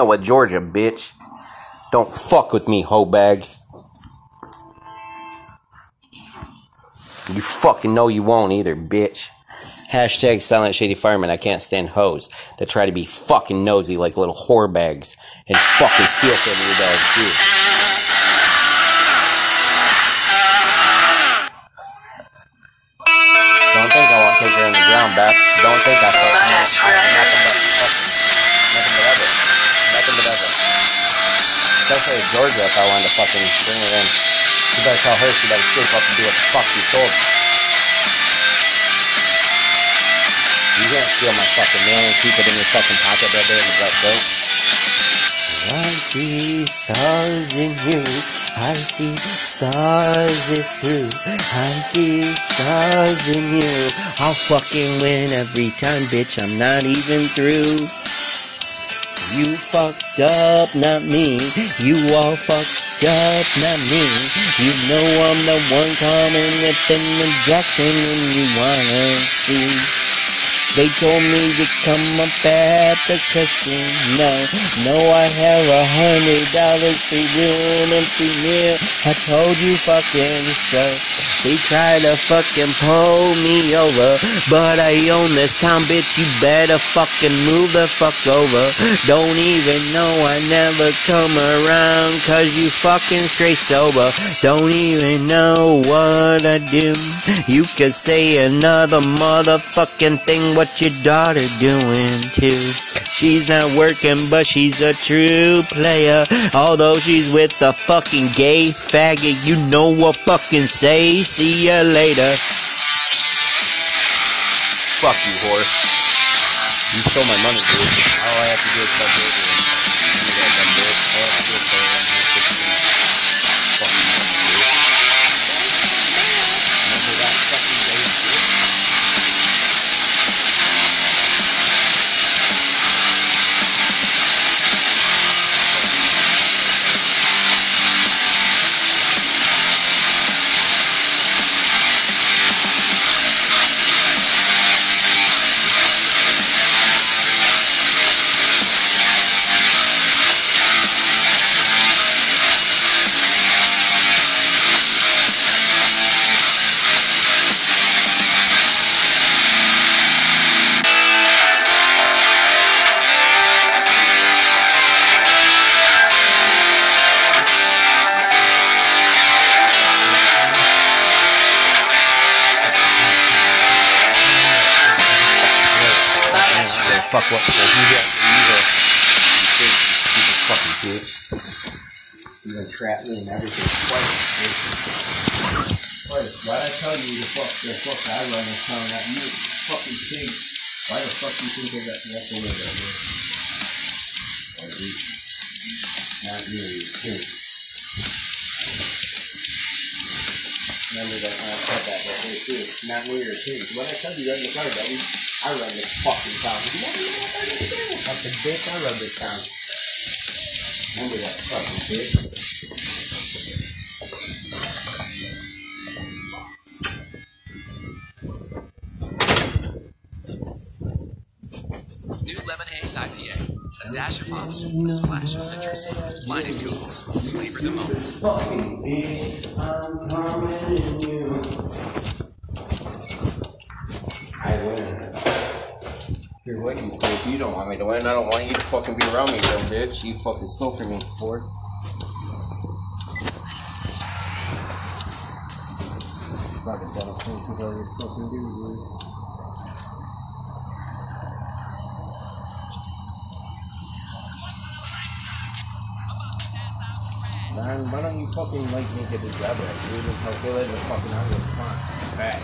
Genoa, Georgia, bitch. Don't fuck with me, hoe bag. You fucking know you won't either, bitch. Hashtag silent shady fireman. I can't stand hoes that try to be fucking nosy like little whore bags and fucking steal from your dog too. Georgia if I wanted to fucking bring her in. You better tell her she better shape up and do what the fuck she's told. You can't steal my fucking mail and keep it in your fucking pocket there in the butt, bro. I see stars in you. I see stars is through. I see stars in you. I'll fucking win every time, bitch. I'm not even through. You fucked up, not me. You all fucked up, not me. You know I'm the one coming with an injection and you wanna see. They told me to come up at the cushion. No, no, I have a hundred dollars free room and free meal. I told you fucking so. They try to fucking pull me over, but I own this town, bitch. You better fucking move the fuck over. Don't even know I never come around, cause you fucking straight sober. Don't even know what I do. You could say another motherfucking thing what your daughter doing too. She's not working, but she's a true player. Although she's with a fucking gay faggot, you know what fucking say. See ya later. Fuck you, whore. You stole my money, dude. All I have to do is fuck over Fuck what? So who's that? You think she's a fucking cute. You gonna trap me and everything twice. Twice. Why'd I tell you the fuck the fuck I run this town at you fucking pig? Why the fuck you think I got that's over there, bro? Like, Not you, you pig. Remember that when I said that that day too. Not we are pigs. When I tell you in the car, buddy, I run this fucking town. You never know what I do. Fucking bitch, I run this town. Remember that fucking bitch. New Lemon Haze IPA. Dash of hops, a splash of citrus. And Coons. Flavor the moment. I'm you. I win. Hear what you say. If you don't want me to win, I don't want you to fucking be around me, little bitch. You fucking stole from me, whore. Fucking me fucking do, dude. Man, why don't you fucking like make it a job at dude and calculate the fucking out of the front back?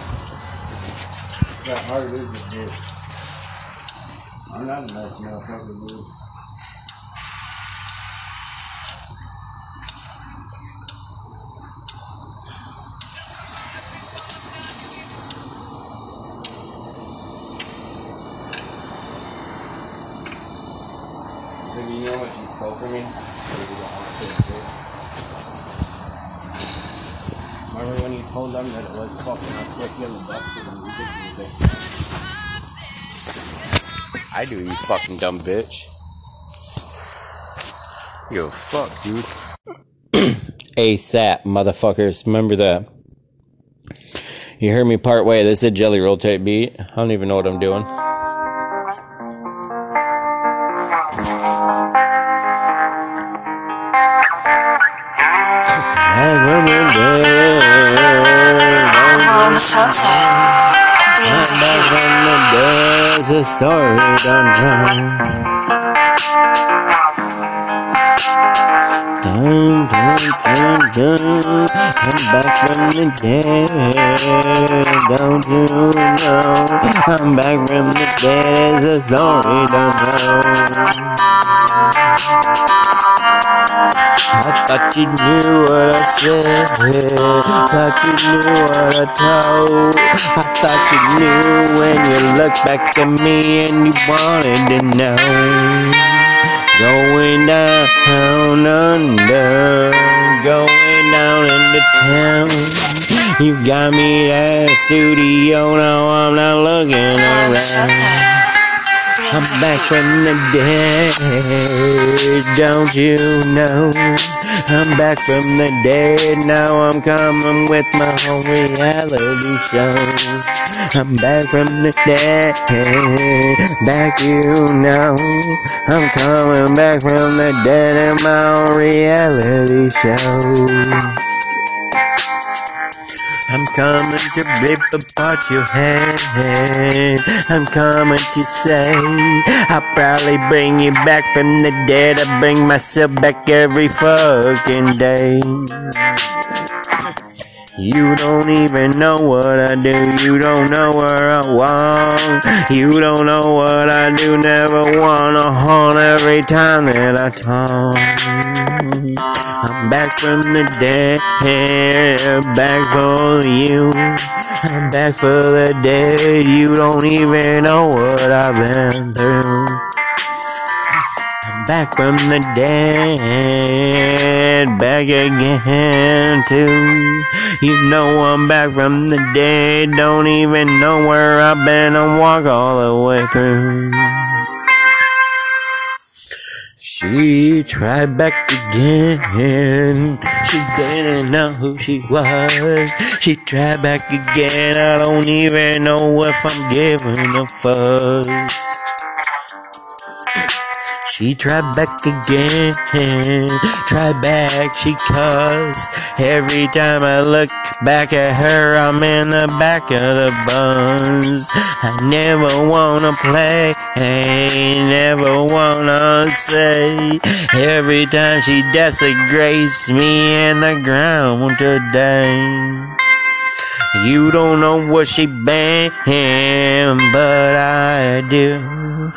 That hard is it, dude. I'm not a nice motherfucker, dude. Told them that it was fucking a quick yellow duck for them ridiculous I do, you fucking dumb bitch. Yo, fuck, dude. ASAP, motherfuckers. Remember that. You heard me part way. This is a Jelly Roll type beat. I don't even know what I'm doing. There's a story done wrong. Dun, dun, dun, dun. I'm back from the dead. Don't you know? I'm back from the dead. There's a story done wrong. I thought you knew what I said. Thought you knew what I told. I thought you knew when you looked back at me and you wanted to know. Going down under, going down into town. You got me that studio, Now I'm not looking around. I'm back from the dead, don't you know? I'm back from the dead, now I'm coming with my own reality show. I'm back from the dead, back you know. I'm coming back from the dead in my own reality show. I'm coming to rip apart your head. I'm coming to say, I'll probably bring you back from the dead. I bring myself back every fucking day. You don't even know what I do. You don't know where I walk. You don't know what I do. Never wanna haunt every time that I talk. I'm back from the dead, back for you. I'm back for the dead. You don't even know what I've been through. Back from the dead, back again too. You know I'm back from the dead. Don't even know where I've been. I walk all the way through. She tried back again. She didn't know who she was. She tried back again. I don't even know if I'm giving a fuck. She tried back again, tried back, she cussed. Every time I look back at her, I'm in the back of the bus. I never wanna play, never wanna say. Every time she desecrates me in the ground today. You don't know what she been, but I do.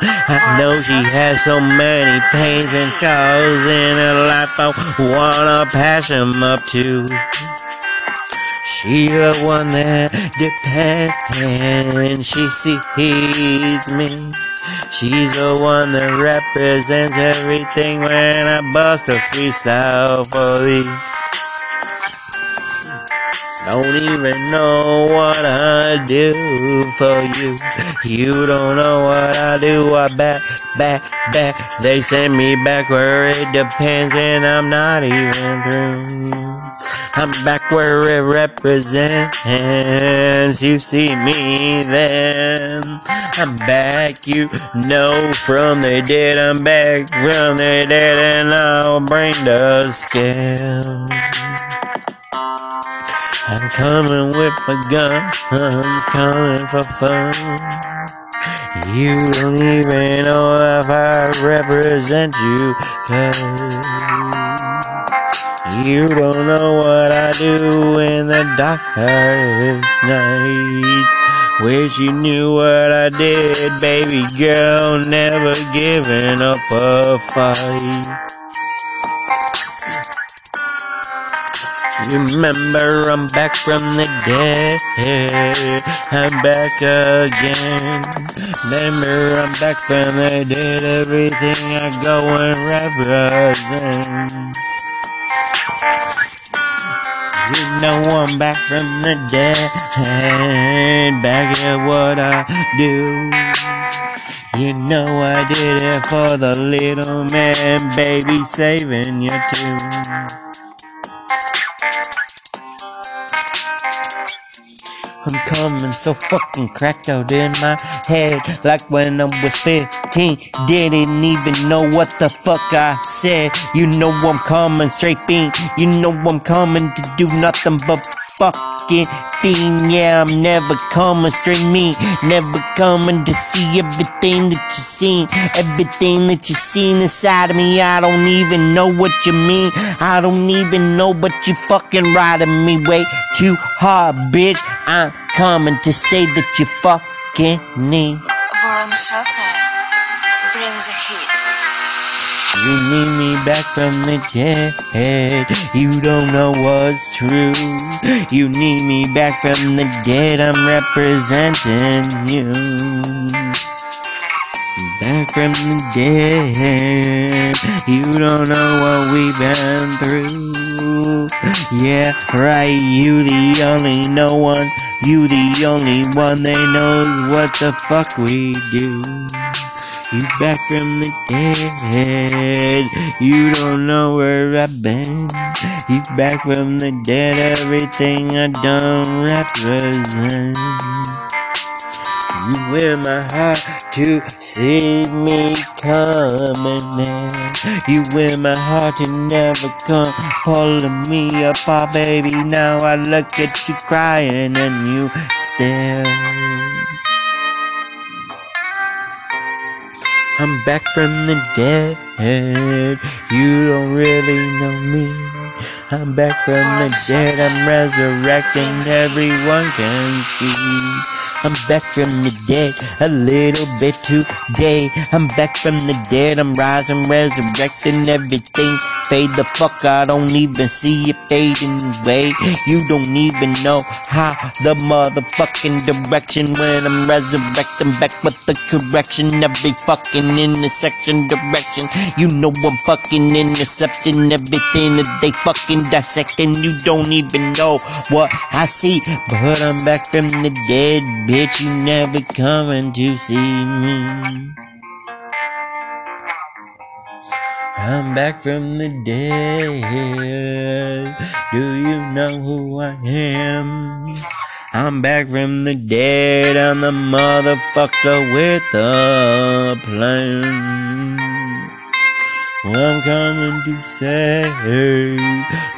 I know she has so many pains and scars in her life. I wanna pass them up to. She the one that depends. She sees me. She's the one that represents everything when I bust a freestyle for thee. Don't even know what I do for you. You don't know what I do. I back, back, back. They send me back where it depends, and I'm not even through. I'm back where it represents. You see me then. I'm back, you know, from the dead. I'm back from the dead, and I'll bring the scale. I'm coming with my guns, coming for fun. You don't even know if I represent you, cause you don't know what I do in the dark nights. Wish you knew what I did, baby girl, never giving up a fight. Remember, I'm back from the dead. I'm back again. Remember, I'm back from the dead. Everything I go and represent. You know I'm back from the dead. Back at what I do. You know I did it for the little man, baby, saving you too. I'm coming so fucking cracked out in my head like when I was 15. Didn't even know what the fuck I said. You know I'm coming straight fiend. You know I'm coming to do nothing but fucking fiend. Yeah, I'm never coming straight me. Never coming to see everything that you seen. Everything that you seen inside of me. I don't even know what you mean. I don't even know but you fucking riding me way too hard, bitch. I'm coming to say that you fucking need. Warren Shelter brings a hit. You need me back from the dead. You don't know what's true. You need me back from the dead. I'm representing you. Back from the dead. You don't know what we've been through. Yeah, right. You the only no one. You the only one that knows what the fuck we do. You back from the dead. You don't know where I've been. You back from the dead. Everything I don't represent. You in my heart to see me coming there. You in my heart to never come pulling me apart, ah, baby. Now I look at you crying and you stare. I'm back from the dead. You don't really know me. I'm back from the dead. I'm resurrecting. Everyone can see. I'm back from the dead a little bit today. I'm back from the dead. I'm rising, resurrecting everything. Fade the fuck. I don't even see it fading away. You don't even know how the motherfucking direction when I'm resurrecting back with the correction. Every fucking intersection direction. You know I'm fucking intercepting everything that they fucking dissecting. You don't even know what I see, but I'm back from the dead, bitch. You never coming to see me. I'm back from the dead. Do you know who I am? I'm back from the dead. I'm the motherfucker with a plan. I'm coming to say,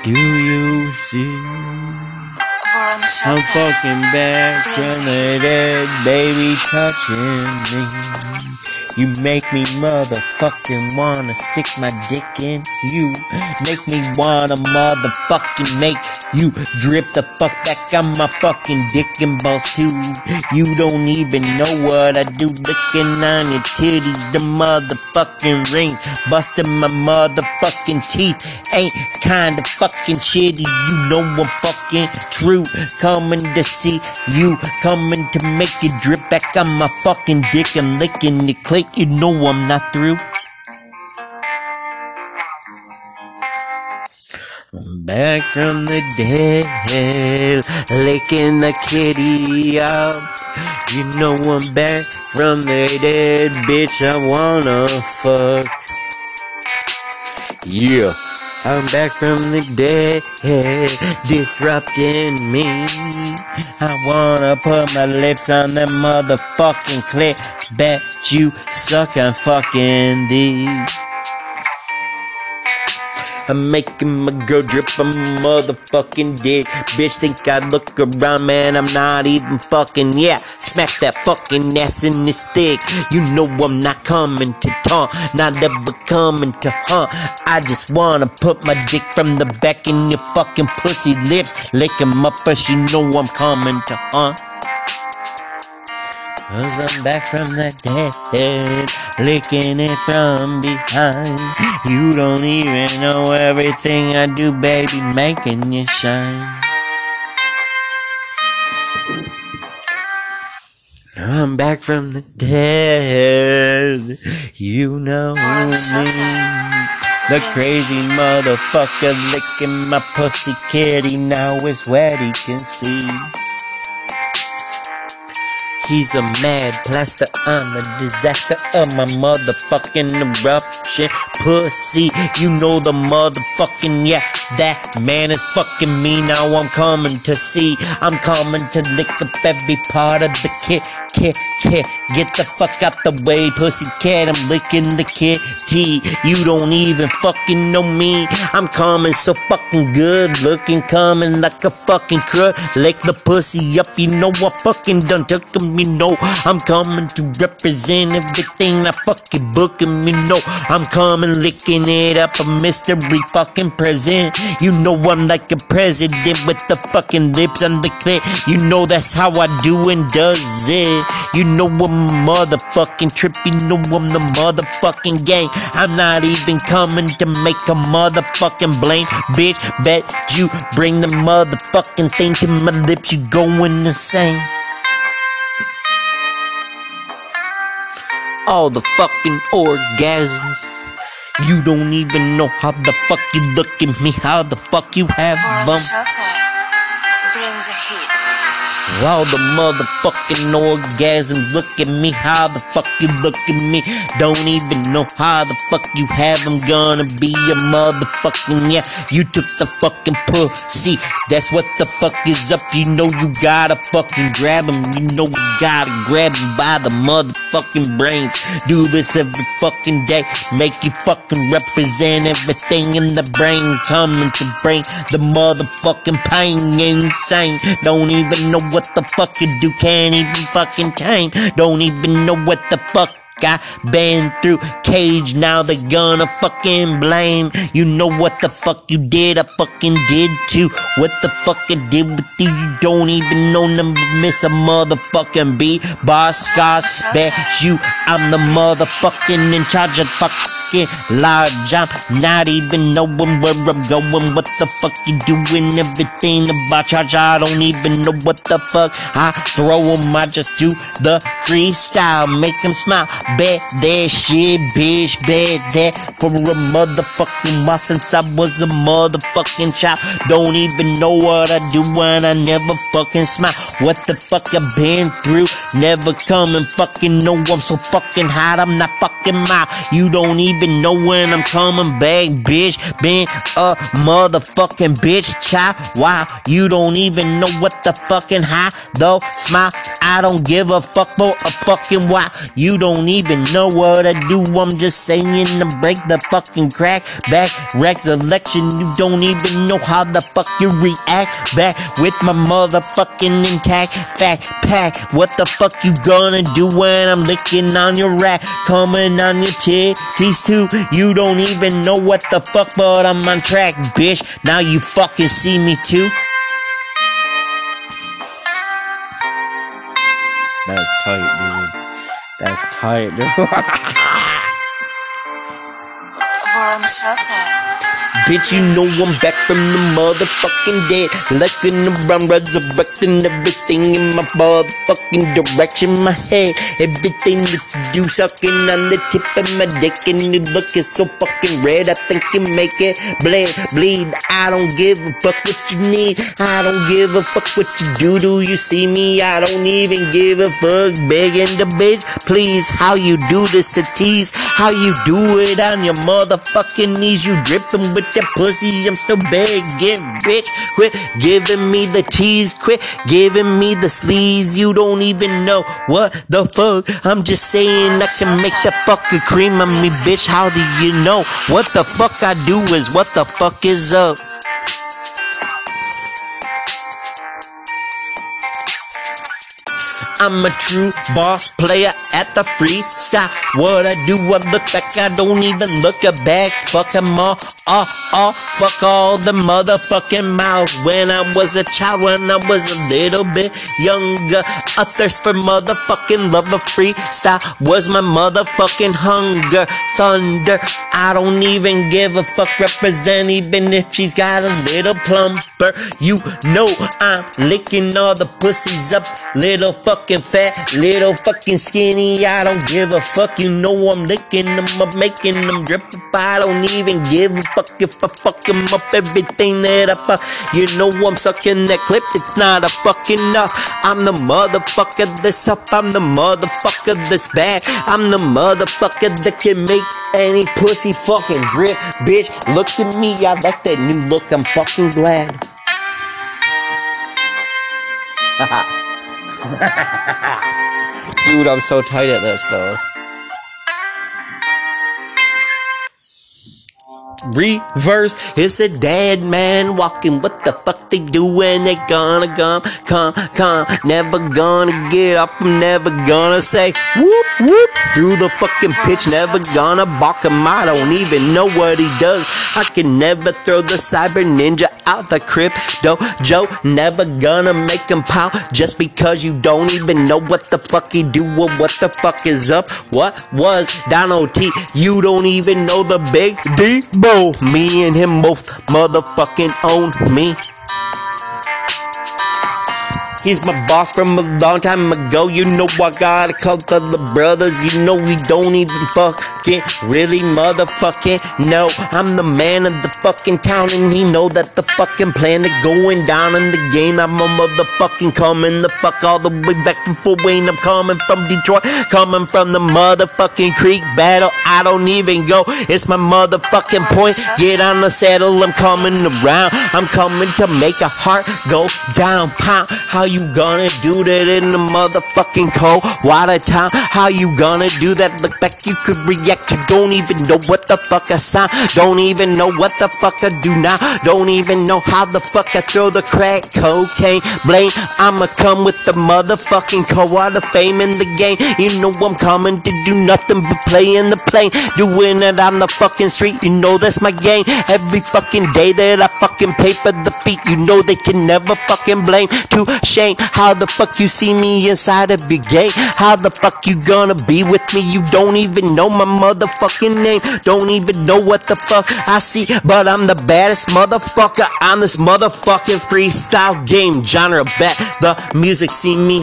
do you see? I'm fucking back from the dead, baby, touching me. You make me motherfucking wanna stick my dick in you. Make me wanna motherfucking make you drip the fuck back on my fucking dick and balls too. You don't even know what I do licking on your titties. The motherfucking ring busting my motherfucking teeth. Ain't kinda fucking shitty. You know I'm fucking true. Coming to see you. Coming to make you drip back on my fucking dick and licking the You know I'm not through. Back from the dead, licking the kitty up. You know I'm back from the dead, bitch. I wanna fuck. Yeah, I'm back from the dead, disrupting me. I wanna put my lips on that motherfucking clip. Bet you suck on fucking these. I'm making my girl drip a motherfucking dick. Bitch, think I look around, man. I'm not even fucking, yeah. Smack that fucking ass in the stick. You know I'm not coming to taunt, not ever coming to hunt. I just wanna put my dick from the back in your fucking pussy lips. Lick 'em up, but you know I'm coming to hunt. Cause I'm back from the dead, licking it from behind. You don't even know everything I do, baby, making you shine. I'm back from the dead. You know me. The crazy motherfucker licking my pussy kitty now is wet he can see. He's a mad plaster, I'm a disaster of my motherfucking eruption. Pussy, you know the motherfucking, yeah, that man is fucking me. Now I'm coming to see, I'm coming to lick up every part of the kit, kit, kit. Get the fuck out the way, pussy cat, I'm licking the kitty. You don't even fucking know me. I'm coming so fucking good looking, coming like a fucking crook. Lick the pussy up, you know I fucking done took him, you know. I'm coming to represent everything I fucking book him, you know. I'm coming licking it up, a mystery fucking present. You know I'm like a president with the fucking lips on the clit. You know that's how I do and does it. You know I'm motherfucking trip, you know I'm the motherfucking gang. I'm not even coming to make a motherfucking blame. Bitch, bet you bring the motherfucking thing to my lips, you going insane. All the fucking orgasms. You don't even know how the fuck you look at me, how the fuck you have World them. Shelter brings a heat. All the motherfucking orgasms. Look at me, how the fuck you look at me. Don't even know how the fuck you have them. Gonna be a motherfucking yeah. You took the fucking pussy. That's what the fuck is up. You know you gotta fucking grab him. You know you gotta grab him by the motherfucking brains. Do this every fucking day. Make you fucking represent everything in the brain. Coming to bring the motherfucking pain insane. Don't even know what the fuck you do. Can't even fucking tame. Don't even know what the fuck. I been through cage, now they gonna fucking blame. You know what the fuck you did, I fucking did too. What the fuck I did with you, you don't even know number miss a motherfucking beat. Boss scars, bet you I'm the motherfucking in charge of fucking large. I'm not even knowing where I'm going. What the fuck you doing? Everything about charge, I don't even know what the fuck I throw 'em. I just do the freestyle, make 'em smile. Bet that shit, bitch, bet that for a motherfucking while since I was a motherfucking child. Don't even know what I do when I never fucking smile. What the fuck I been through? Never come and fucking know I'm so fucking hot. I'm not fucking mild. You don't even know when I'm coming back, bitch. Been a motherfucking bitch, child. Wow, you don't even know what the fucking high though. Smile, I don't give a fuck for a fucking why. You don't even know what I do. I'm just saying to break the fucking crack back. Rex election, you don't even know how the fuck you react back with my motherfucking intact fact pack. What the fuck you gonna do when I'm licking on your rack? Coming on your titties too. You don't even know what the fuck, but I'm on track, bitch. Now you fucking see me too. That's tight, dude. That's tight, dude. World Shelter Bitch, you know I'm back from the motherfucking dead. Looking around, resurrecting everything in my motherfucking direction. My head, everything that you do, sucking on the tip of my dick. And you looking so fucking red, I think you make it bleed, bleed. I don't give a fuck what you need. I don't give a fuck what you do. Do you see me? I don't even give a fuck. Begging the bitch, please. How you do this to tease? How you do it on your motherfucking knees? You dripping with that pussy. I'm still begging, bitch. Quit giving me the tease. Quit giving me the sleaze. You don't even know what the fuck. I'm just saying I can make the fucking cream on me, bitch. How do you know what the fuck I do is what the fuck is up? I'm a true boss player at the freestyle. What I do, I look back, I don't even look back. Fuck 'em all, all, all, fuck all the motherfucking mouths. When I was a child, when I was a little bit younger, a thirst for motherfucking love of freestyle was my motherfucking hunger. Thunder, I don't even give a fuck. Represent even if she's got a little plumper. You know I'm licking all the pussies up, little fucking fat, little fucking skinny. I don't give a fuck. You know I'm licking them up, making them drip. I don't even give a fuck if I fuck him up everything that I fuck. You know I'm sucking that clip, it's not a fucking enough. I'm the motherfucker that's tough, I'm the motherfucker that's bad. I'm the motherfucker that can make any pussy fucking drip. Bitch, look at me, I like that new look, I'm fucking glad. Dude, I'm so tight at this though. Reverse, it's a dead man walking. The fuck they doing? They gonna come, come, come. Never gonna get up. I'm never gonna say whoop, whoop through the fucking pitch. Never gonna balk him. I don't even know what he does. I can never throw the cyber ninja out the crypto Joe. Never gonna make him pout just because you don't even know what the fuck he do or what the fuck is up. What was Donald T? You don't even know the big D. Bo. Me and him both motherfucking own me. He's my boss from a long time ago. You know I got a couple of brothers. You know we don't even fucking really motherfucking know. I'm the man of the fucking town, and he know that the fucking plan is going down in the game. I'm a motherfucking coming the fuck all the way back from Fort Wayne. I'm coming from Detroit, coming from the motherfucking creek battle. I don't even go. It's my motherfucking point. Get on the saddle. I'm coming around. I'm coming to make a heart go down. Pound. How you gonna do that in the motherfucking cold water time? How you gonna do that? Look back, you could react. You don't even know what the fuck I sound. Don't even know what the fuck I do now. Don't even know how the fuck I throw the crack cocaine blame. I'ma come with the motherfucking co-out of fame in the game. You know I'm coming to do nothing but play in the plane. Doing it on the fucking street. You know that's my game. Every fucking day that I fucking pay for the feet. You know they can never fucking blame. Too shame. How the fuck you see me inside of your gate? How the fuck you gonna be with me? You don't even know my motherfucking name. Don't even know what the fuck I see. But I'm the baddest motherfucker on this motherfucking freestyle game genre. Bet the music see me.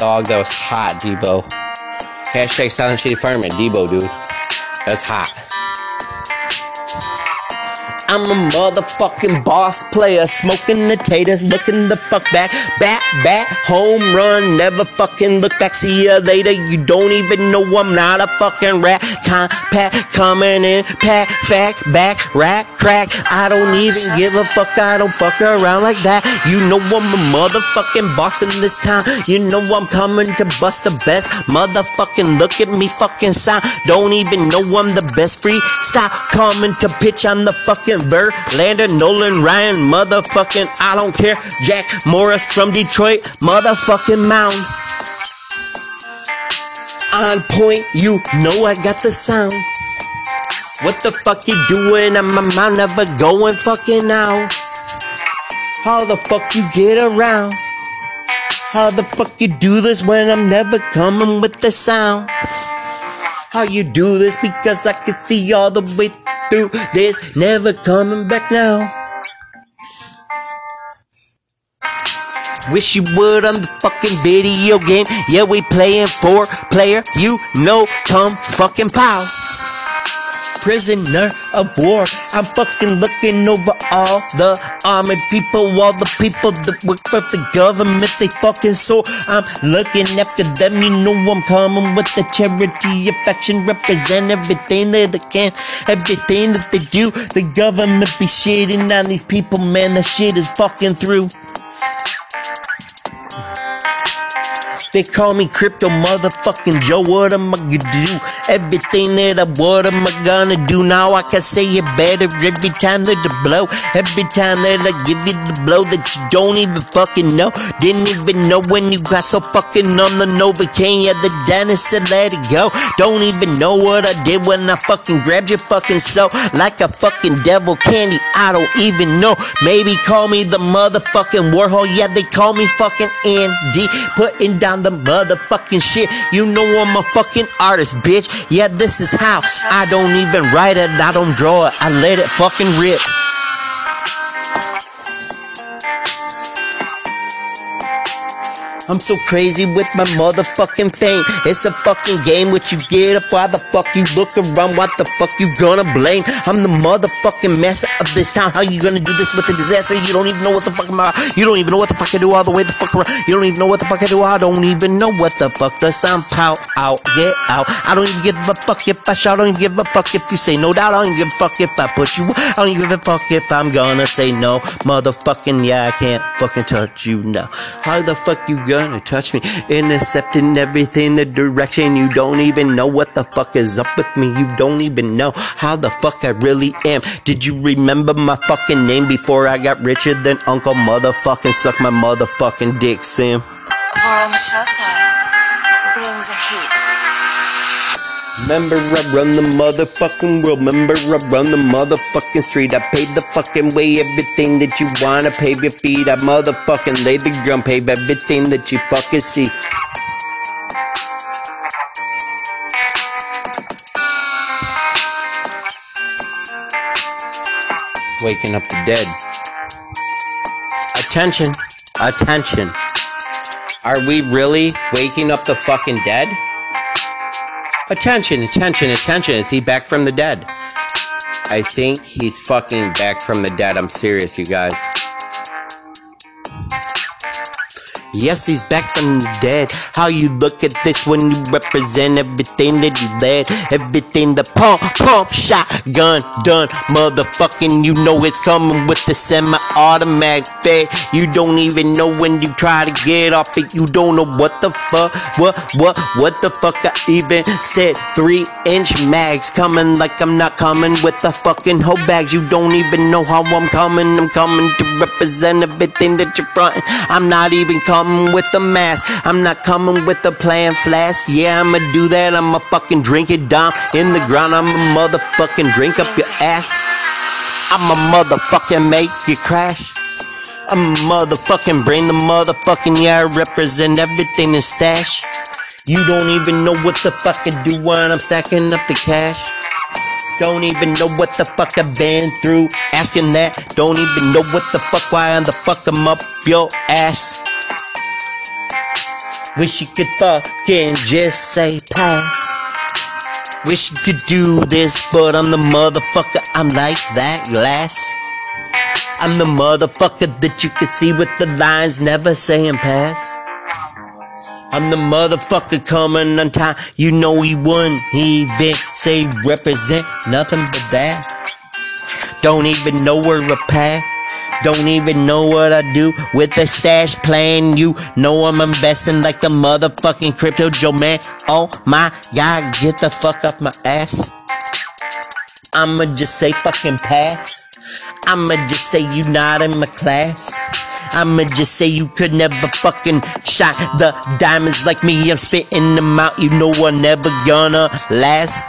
Dog, that was hot, Debo. Hashtag Silent Shady Fireman, Debo, dude. That's hot. I'm a motherfucking boss player, smoking the taters, looking the fuck back, back, back, home run, never fucking look back. See ya later. You don't even know I'm not a fucking rat. Compact coming in, pack, fact, back, rat, crack. I don't even give a fuck. I don't fuck around like that. You know I'm a motherfucking boss in this town. You know I'm coming to bust the best. Motherfucking look at me fucking sound. Don't even know I'm the best free. Stop coming to pitch on the fucking Verlander, Nolan, Ryan, motherfucking, I don't care. Jack Morris from Detroit, motherfucking Mound. On point, you know I got the sound. What the fuck you doing? I'm, I'm never going fucking out. How the fuck you get around? How the fuck you do this when I'm never coming with the sound? How you do this because I can see all the way through this, never coming back now. Wish you would on the fucking video game. Yeah, we playing four player. You know, come fucking pow prisoner of war. I'm fucking looking over all the army people, all the people that work for the government. They fucking so I'm looking after them. You know I'm coming with the charity affection, represent everything that I can, everything that they do. The government be shitting on these people, man. The shit is fucking through. They call me crypto motherfucking Joe. What am I gonna do? Everything that I what am I gonna do? Now I can say it better every time that I blow. Every time that I give you the blow that you don't even fucking know. Didn't even know when you got so fucking on the Novocaine. Yeah, the dentist said let it go. Don't even know what I did when I fucking grabbed your fucking soul like a fucking devil candy. I don't even know. Maybe call me the motherfucking Warhol. Yeah, they call me fucking Andy. Putting down the motherfucking shit. You know I'm a fucking artist, bitch. Yeah, this is how I don't even write it, I don't draw it, I let it fucking rip. I'm so crazy with my motherfucking fame. It's a fucking game. What you get up? Why the fuck you look around? What the fuck you gonna blame? I'm the motherfucking master of this town. How you gonna do this with a disaster? You don't even know what the fuck I'm about. You don't even know what the fuck I do all the way the fuck around. You don't even know what the fuck I do. I don't even know what the fuck the sound pout out. Get out. I don't even give a fuck if I shout. I don't even give a fuck if you say no doubt. I don't give a fuck if I put you. I don't even give a fuck if I'm gonna say no. Motherfucking yeah, I can't fucking touch you now. How the fuck you gonna touch me? Intercepting everything, the direction. You don't even know what the fuck is up with me. You don't even know how the fuck I really am. Did you remember my fucking name before I got richer than Uncle Motherfucking Suck my motherfucking dick, Sam? Warm shelter brings a heat. Remember I run the motherfucking world. Remember I run the motherfucking street. I pave the fucking way everything that you wanna pave your feet. I motherfucking lay the ground, pave everything that you fucking see. Waking up the dead. Attention, attention. Are we really waking up the fucking dead? Attention, attention, attention. Is he back from the dead? I think he's fucking back from the dead. I'm serious, you guys. Yes, he's back from the dead. How you look at this when you represent everything that you led? Everything the pump, pump, shotgun, done. Motherfucking, you know it's coming with the semi automatic fed. You don't even know when you try to get off it. You don't know what the fuck, what, what, what the fuck I even said. Three inch mags coming like I'm not coming with the fucking hoe bags. You don't even know how I'm coming. I'm coming to represent everything that you're fronting. I'm not even coming with the mask. I'm not coming with the plan flash. Yeah, I'ma do that. I'ma fucking drink it down in the ground. I'ma motherfucking drink up your ass. I'ma motherfucking make you crash. I'm a motherfucking bring the motherfucking yeah, I represent everything in stash. You don't even know what the fuck I do when I'm stacking up the cash. Don't even know what the fuck I've been through. Asking that. Don't even know what the fuck why I'm the fuck I'm up your ass. Wish you could fucking just say pass. Wish you could do this, but I'm the motherfucker. I'm like that glass. I'm the motherfucker that you can see with the lines never saying pass. I'm the motherfucker coming on time. You know he wouldn't even say represent nothing but that. Don't even know where to pass. Don't even know what I do with the stash plan. You know I'm investing like the motherfucking crypto Joe man. Oh my god, get the fuck up my ass. I'ma just say fucking pass. I'ma just say you not in my class. I'ma just say you could never fucking shine the diamonds like me. I'm spitting them out. You know I'm never gonna last.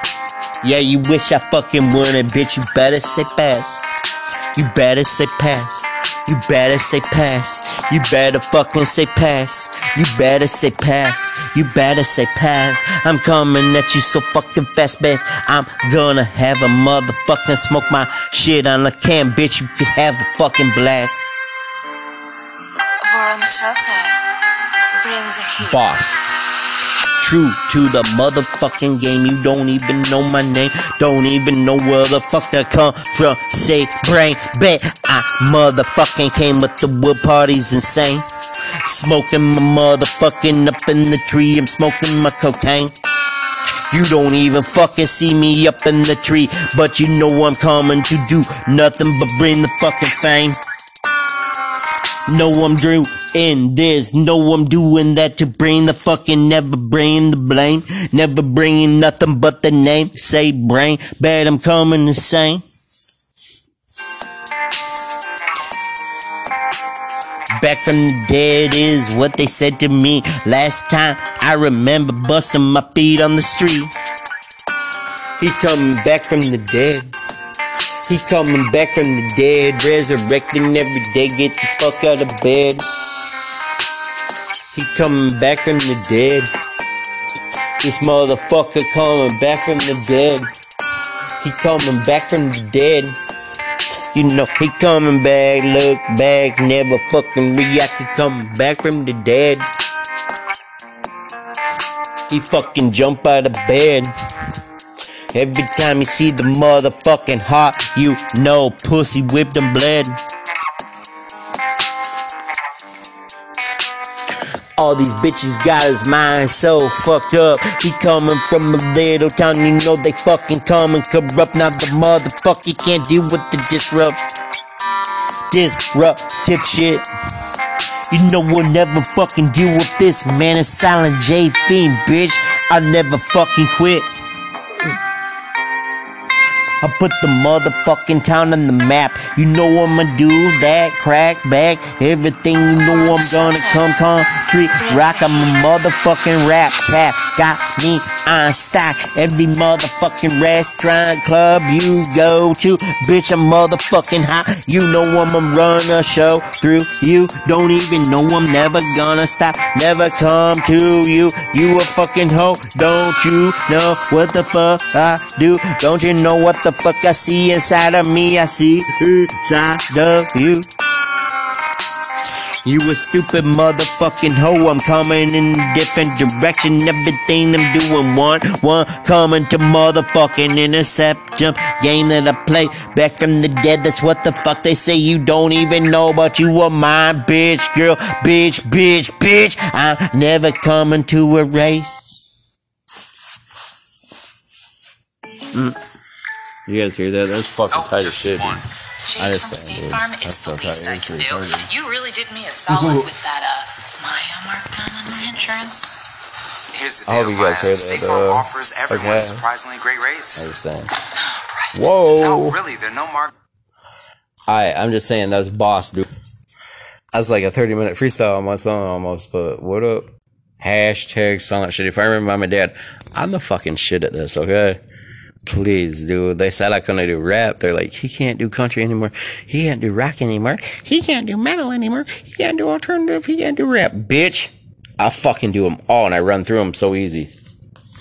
Yeah, you wish I fucking wouldn't, bitch. You better say pass. You better say pass. You better say pass. You better fucking say pass. You better say pass. You better say pass. I'm coming at you so fucking fast, bitch. I'm gonna have a motherfucking smoke my shit on a can, bitch. You could have a fucking blast. Shelter brings a heat. Boss. True to the motherfucking game. You don't even know my name. Don't even know where the fuck I come from. Say brain, bet I motherfucking came with the wood parties insane. Smoking my motherfucking up in the tree. I'm smoking my cocaine. You don't even fucking see me up in the tree, but you know I'm coming to do nothing but bring the fucking fame. No, I'm doing this. No, I'm doing that to bring the fucking never bring the blame. Never bringing nothing but the name. Say brain, bad I'm coming the same. Back from the dead is what they said to me last time. I remember busting my feet on the street. He coming back from the dead. He coming back from the dead, resurrecting every day. Get the fuck out of bed. He coming back from the dead. This motherfucker coming back from the dead. He coming back from the dead. You know he coming back, look back, never fucking react. He coming back from the dead. he fucking jump out of bed. Every time you see the motherfucking heart, you know pussy whipped and bled. All these bitches got his mind so fucked up. He coming from a little town, you know they fucking come and corrupt. Now the motherfucker can't deal with the disrupt, disruptive shit. You know we'll never fucking deal with this, man. It's Silent J Fiend, bitch. I'll never fucking quit. I put the motherfucking town on the map. You know I'ma do that, crack back, everything. You know I'm gonna come country rock. I'm a motherfucking rap cat. Got me on stock. Every motherfucking restaurant, club you go to, bitch, I'm motherfucking hot. You know I'ma run a show through you. Don't even know I'm never gonna stop. Never come to you. You a fucking hoe. Don't you know what the fuck I do? Don't you know what the fuck I see inside of me? I see inside of you. You a stupid motherfucking hoe. I'm coming in a different direction. Everything I'm doing one, one coming to motherfucking intercept jump game that I play back from the dead. That's what the fuck they say. You don't even know, but you are my bitch, girl, bitch, bitch, bitch. I'm never coming to a erase. Mm. You guys hear that? That's fucking Oh, tight as just shit. one. Jake I from just saying, State dude. Farm, That's it's so the least tight. I can do. retarded. You really did me a solid with that, uh, Maya markdown on my insurance. Here's the I deal, hope you guys Maya. heard State that, Farm uh, offers everyone okay. surprisingly great rates. I rates. was saying. Right. Whoa. No, really, there are no mark. Alright, I'm just saying that's boss, dude. That's like a 30 minute freestyle on my song almost, but what up? Hashtag silent shit. If I remember my dad, I'm the fucking shit at this, okay? Please, dude. They said I couldn't do rap. They're like, he can't do country anymore. He can't do rock anymore. He can't do metal anymore. He can't do alternative. He can't do rap. Bitch, I fucking do them all and I run through them so easy.